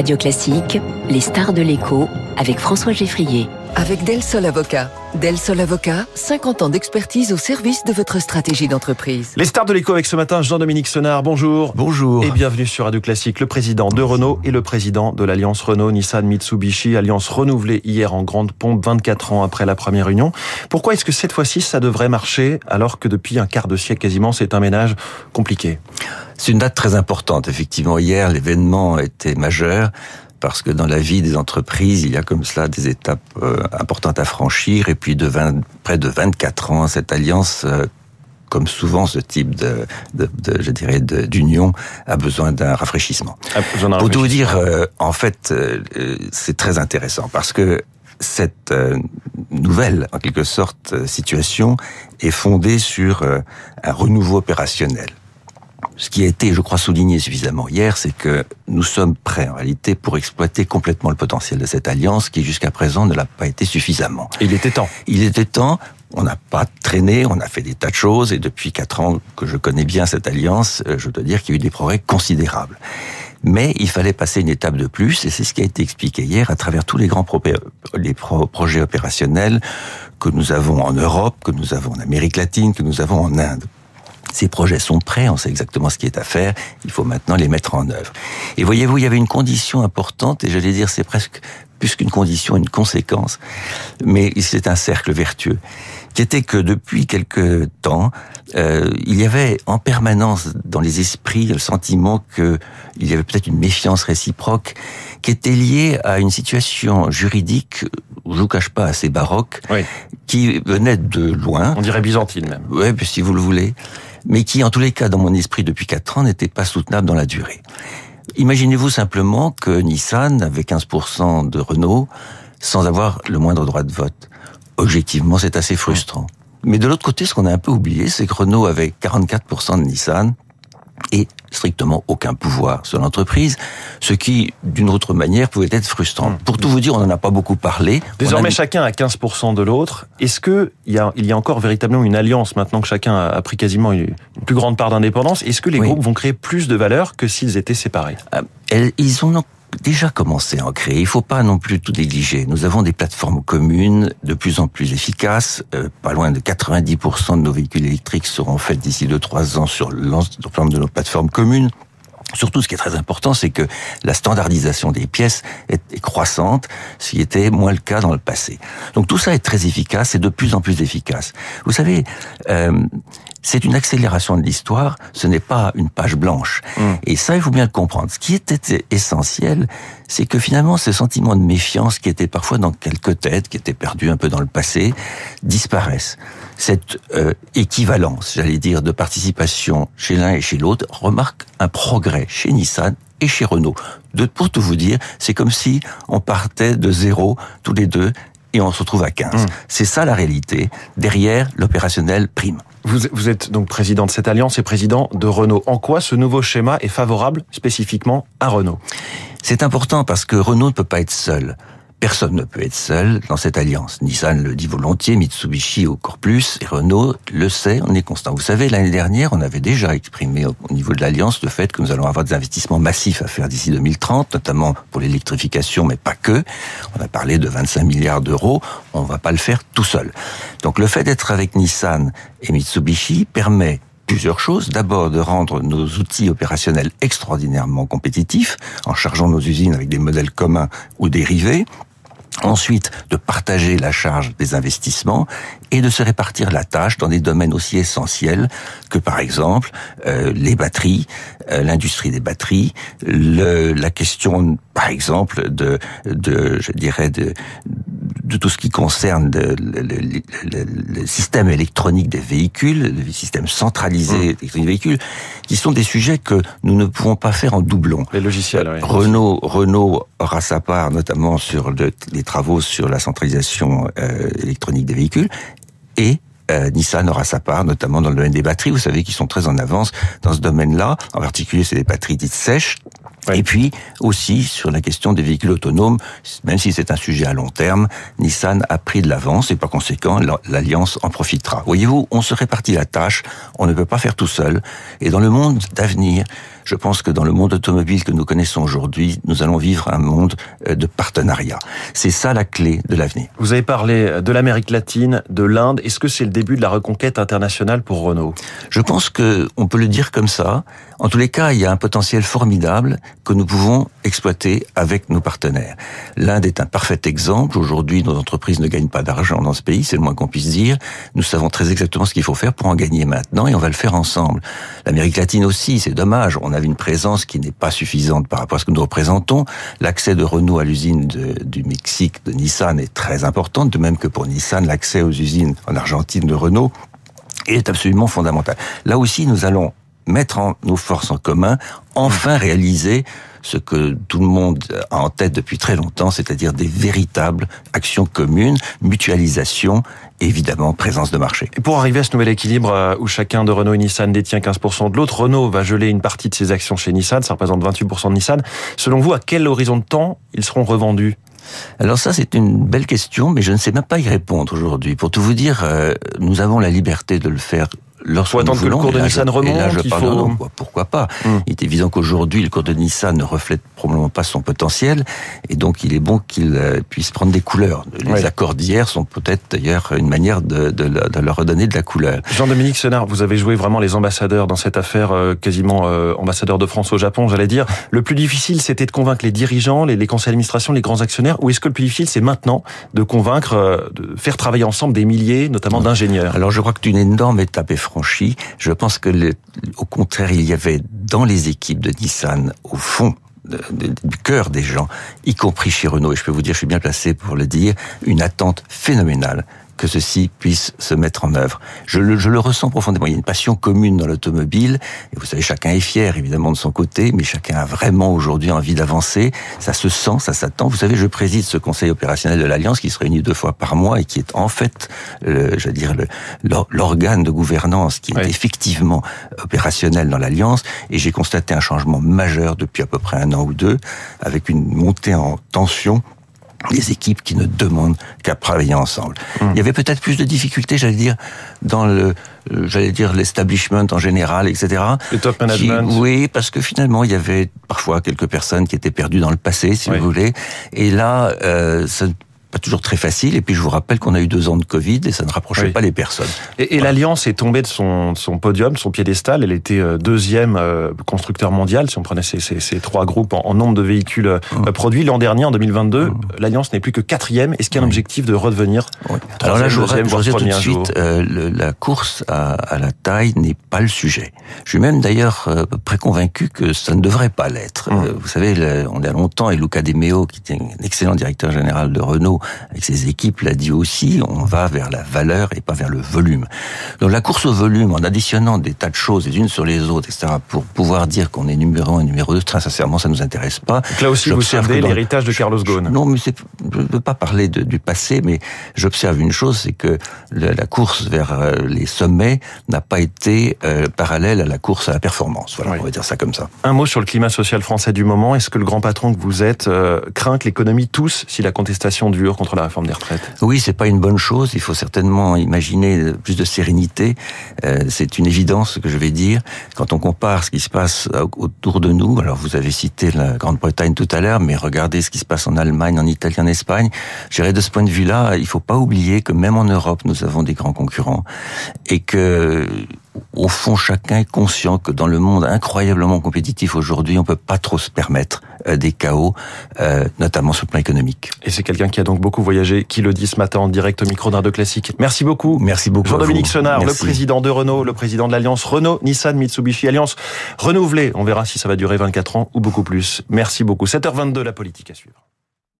Radio Classique, les stars de l'écho avec François Geffrier. Avec Del Sol Avocat. Del Sol Avocat, 50 ans d'expertise au service de votre stratégie d'entreprise. Les stars de l'écho avec ce matin, Jean-Dominique Senard, bonjour. Bonjour. Et bienvenue sur Radio Classique, le président de Renault et le président de l'Alliance Renault-Nissan-Mitsubishi, alliance renouvelée hier en grande pompe, 24 ans après la première union. Pourquoi est-ce que cette fois-ci ça devrait marcher alors que depuis un quart de siècle quasiment c'est un ménage compliqué? C'est une date très importante, effectivement. Hier, l'événement était majeur parce que dans la vie des entreprises, il y a comme cela des étapes euh, importantes à franchir, et puis de 20, près de 24 ans, cette alliance, euh, comme souvent ce type de, de, de je dirais, d'union, a besoin d'un rafraîchissement. besoin Pour tout vous dire, euh, en fait, c'est très intéressant, parce que cette nouvelle, en quelque sorte, situation est fondée sur un renouveau opérationnel ce qui a été, je crois, souligné suffisamment hier, c'est que nous sommes prêts en réalité pour exploiter complètement le potentiel de cette alliance qui jusqu'à présent ne l'a pas été suffisamment. il était temps. Il était temps. On n'a pas traîné, on a fait des tas de choses et depuis quatre ans que je connais bien cette alliance, euh, je dois dire qu'il y a eu des progrès considérables. Mais il fallait passer une étape de plus, et c'est ce qui a été expliqué hier à travers tous les grands les projets opérationnels que nous avons en Europe, que nous avons en Amérique latine, que nous avons en Inde. Ces projets sont prêts, on sait exactement ce qui est à faire, il faut maintenant les mettre en œuvre. Et voyez-vous, il y avait une condition importante, et j'allais dire c'est presque plus qu'une condition, une conséquence, mais c'est un cercle vertueux, qui était que depuis quelque temps, euh, il y avait en permanence dans les esprits le sentiment qu'il y avait peut-être une méfiance réciproque qui était liée à une situation juridique, je vous cache pas, assez baroque, qui venait de loin. On dirait byzantine même. Oui, si vous le voulez mais qui, en tous les cas, dans mon esprit depuis quatre ans, n'était pas soutenable dans la durée. Imaginez-vous simplement que Nissan avait 15% de Renault sans avoir le moindre droit de vote. Objectivement, c'est assez frustrant. Mais de l'autre côté, ce qu'on a un peu oublié, c'est que Renault avait 44% de Nissan et strictement aucun pouvoir sur l'entreprise, ce qui, d'une autre manière, pouvait être frustrant. Mmh. Pour tout vous dire, on n'en a pas beaucoup parlé. Désormais, chacun a 15% de l'autre. Est-ce que il y a, il y a encore véritablement une alliance maintenant que chacun a pris quasiment une plus grande part d'indépendance? Est-ce que les groupes vont créer plus de valeur que s'ils étaient séparés? Euh, Ils ont déjà commencé à en créer. Il ne faut pas non plus tout négliger. Nous avons des plateformes communes de plus en plus efficaces. Euh, pas loin de 90% de nos véhicules électriques seront faits d'ici 2-3 ans sur l'ensemble de nos plateformes communes. Surtout, ce qui est très important, c'est que la standardisation des pièces est, croissante, ce qui était moins le cas dans le passé. Donc tout ça est très efficace et de plus en plus efficace. Vous savez, euh, c'est une accélération de l'histoire, ce n'est pas une page blanche. Mm. Et ça, il faut bien le comprendre. Ce qui était essentiel, c'est que finalement, ce sentiment de méfiance qui était parfois dans quelques têtes, qui était perdu un peu dans le passé, disparaissent. Cette euh, équivalence, j'allais dire, de participation chez l'un et chez l'autre remarque un progrès chez Nissan et chez Renault. De, pour tout vous dire, c'est comme si on partait de zéro tous les deux et on se retrouve à 15. Mm. C'est ça la réalité. Derrière, l'opérationnel prime. Vous, êtes donc président de cette alliance et président de Renault. En quoi ce nouveau schéma est favorable spécifiquement à Renault? C'est important parce que Renault ne peut pas être seul. Personne ne peut être seul dans cette alliance. Nissan le dit volontiers, Mitsubishi encore plus, et Renault le sait, on est constant. Vous savez, l'année dernière, on avait déjà exprimé au niveau de l'alliance le fait que nous allons avoir des investissements massifs à faire d'ici 2030, notamment pour l'électrification, mais pas que. On a parlé de 25 milliards d'euros, on va pas le faire tout seul. Donc le fait d'être avec Nissan et Mitsubishi permet plusieurs choses. D'abord, de rendre nos outils opérationnels extraordinairement compétitifs en chargeant nos usines avec des modèles communs ou dérivés. Ensuite, de partager la charge des investissements et de se répartir la tâche dans des domaines aussi essentiels que, par exemple, euh, les batteries, euh, l'industrie des batteries, le, la question, par exemple, de, de je dirais, de, de tout ce qui concerne le, le, le, système électronique des véhicules, le système centralisé mmh. des véhicules, qui sont des sujets que nous ne pouvons pas faire en doublon. Les logiciels, oui. Renault, Renault aura sa part, notamment sur les travaux sur la centralisation euh, électronique des véhicules, et euh, Nissan aura sa part, notamment dans le domaine des batteries. Vous savez qu'ils sont très en avance dans ce domaine-là. En particulier, c'est des batteries dites sèches. Et puis aussi sur la question des véhicules autonomes, même si c'est un sujet à long terme, Nissan a pris de l'avance et par conséquent l'alliance en profitera. Voyez-vous, on se répartit la tâche, on ne peut pas faire tout seul. Et dans le monde d'avenir, Je pense que dans le monde automobile que nous connaissons aujourd'hui, nous allons vivre un monde euh, de partenariat. C'est ça la clé de l'avenir. Vous avez parlé de l'Amérique latine, de l'Inde. Est-ce que c'est le début de la reconquête internationale pour Renault? Je pense que on peut le dire comme ça. En tous les cas, il y a un potentiel formidable que nous pouvons exploiter avec nos partenaires. L'Inde est un parfait exemple. Aujourd'hui, nos entreprises ne gagnent pas d'argent dans ce pays, c'est le moins qu'on puisse dire. Nous savons très exactement ce qu'il faut faire pour en gagner maintenant et on va le faire ensemble. L'Amérique latine aussi, c'est dommage. On a une présence qui n'est pas suffisante par rapport à ce que nous représentons. L'accès de Renault à l'usine du Mexique de Nissan est très important, de même que pour Nissan, l'accès aux usines en Argentine de Renault est absolument fondamental. Là aussi, nous allons mettre en, nos forces en commun, enfin réaliser ce que tout le monde a en tête depuis très longtemps, c'est-à-dire des véritables actions communes, mutualisation évidemment présence de marché. Et pour arriver à ce nouvel équilibre euh, où chacun de Renault et Nissan détient 15% de l'autre, Renault va geler une partie de ses actions chez Nissan, ça représente 28% de Nissan. Selon vous, à quel horizon de temps ils seront revendus? Alors ça, c'est une belle question, mais je ne sais même pas y répondre aujourd'hui. Pour tout vous dire, euh, nous avons la liberté de le faire lorsque nous voulons, que le cours de Nissan remonte, là, je parle, faut... pourquoi pas hum. Il est évident qu'aujourd'hui, le cours de Nissan ne reflète probablement pas son potentiel, et donc il est bon qu'il euh, puisse prendre des couleurs. Les oui. accords d'hier sont peut-être d'ailleurs une manière de, de, de, leur redonner de la couleur. Jean-Dominique Senard, vous avez joué vraiment les ambassadeurs dans cette affaire, euh, quasiment euh, ambassadeur de France au Japon, j'allais dire. Le plus difficile, c'était de convaincre les dirigeants, les, les conseils d'administration, les grands actionnaires, ou est-ce que le plus difficile, c'est maintenant de convaincre, de faire travailler ensemble des milliers, notamment d'ingénieurs? Alors je crois que une énorme étape est Je pense que, au contraire, il y avait dans les équipes de Nissan, au fond, du cœur des gens, y compris chez Renault, et je peux vous dire, je suis bien placé pour le dire, une attente phénoménale que ceci puisse se mettre en œuvre. Je le, je le ressens profondément. Il y a une passion commune dans l'automobile. Et vous savez, chacun est fier, évidemment, de son côté, mais chacun a vraiment aujourd'hui envie d'avancer. Ça se sent, ça s'attend. Vous savez, je préside ce conseil opérationnel de l'Alliance qui se réunit deux fois par mois et qui est en fait, euh, je veux dire, l'organe de gouvernance qui est oui. effectivement opérationnel dans l'Alliance. Et j'ai constaté un changement majeur depuis à peu près un an ou deux, avec une montée en tension des équipes qui ne demandent qu'à travailler ensemble. Mmh. Il y avait peut-être plus de difficultés, j'allais dire, dans le, j'allais dire l'establishment en général, etc. Le top management. Qui, oui, parce que finalement, il y avait parfois quelques personnes qui étaient perdues dans le passé, si oui. vous voulez. Et là, euh, ça pas toujours très facile. Et puis je vous rappelle qu'on a eu deux ans de Covid et ça ne rapprochait oui. pas les personnes. Et, et voilà. l'Alliance est tombée de son, de son podium, de son piédestal. Elle était euh, deuxième euh, constructeur mondial, si on prenait ces, ces, ces trois groupes en, en, nombre de véhicules mmh. produits. L'an dernier, en 2022, mmh. l'Alliance n'est plus que quatrième. Est-ce qu'il y a un objectif de redevenir oui. Alors là, je voudrais vous dire tout de suite, euh, le, la course à, à la taille n'est pas le sujet. Je suis même d'ailleurs euh, près convaincu que ça ne devrait pas l'être. Mmh. vous savez, le, on a longtemps, et Luca De Meo, qui était un excellent directeur général de Renault, avec ses équipes, l'a dit aussi, on va vers la valeur et pas vers le volume. Donc la course au volume, en additionnant des tas de choses les unes sur les autres, etc., pour pouvoir dire qu'on est numéro un, numéro deux, très sincèrement, ça nous intéresse pas. Donc là aussi, vous servez l'héritage de Carlos Ghosn. Non, mais je ne veux pas parler de, du passé, mais j'observe une chose, c'est que la, la, course vers euh, les sommets n'a pas été euh, parallèle à la course à la performance. Voilà, oui. on va dire ça comme ça. Un mot sur le climat social français du moment. Est-ce que le grand patron que vous êtes euh, craint que l'économie tousse si la contestation contre la réforme des retraites Oui, c'est pas une bonne chose. Il faut certainement imaginer plus de sérénité. Euh, c'est une évidence ce que je vais dire. Quand on compare ce qui se passe autour de nous, alors vous avez cité la Grande-Bretagne tout à l'heure, mais regardez ce qui se passe en Allemagne, en Italie, en Espagne. Je dirais de ce point de vue-là, il faut pas oublier que même en Europe, nous avons des grands concurrents et que au fond, chacun est conscient que dans le monde incroyablement compétitif aujourd'hui, on peut pas trop se permettre euh, des chaos, euh, notamment sur le plan économique. Et c'est quelqu'un qui a donc beaucoup voyagé, qui le dit ce matin en direct au micro d'Arde Classique. Merci beaucoup. Merci beaucoup. Jean-Dominique Senard, Merci. le président de Renault, le président de l'Alliance Renault, Nissan, Mitsubishi, Alliance renouvelée. On verra si ça va durer 24 ans ou beaucoup plus. Merci beaucoup. 7h22, la politique à suivre.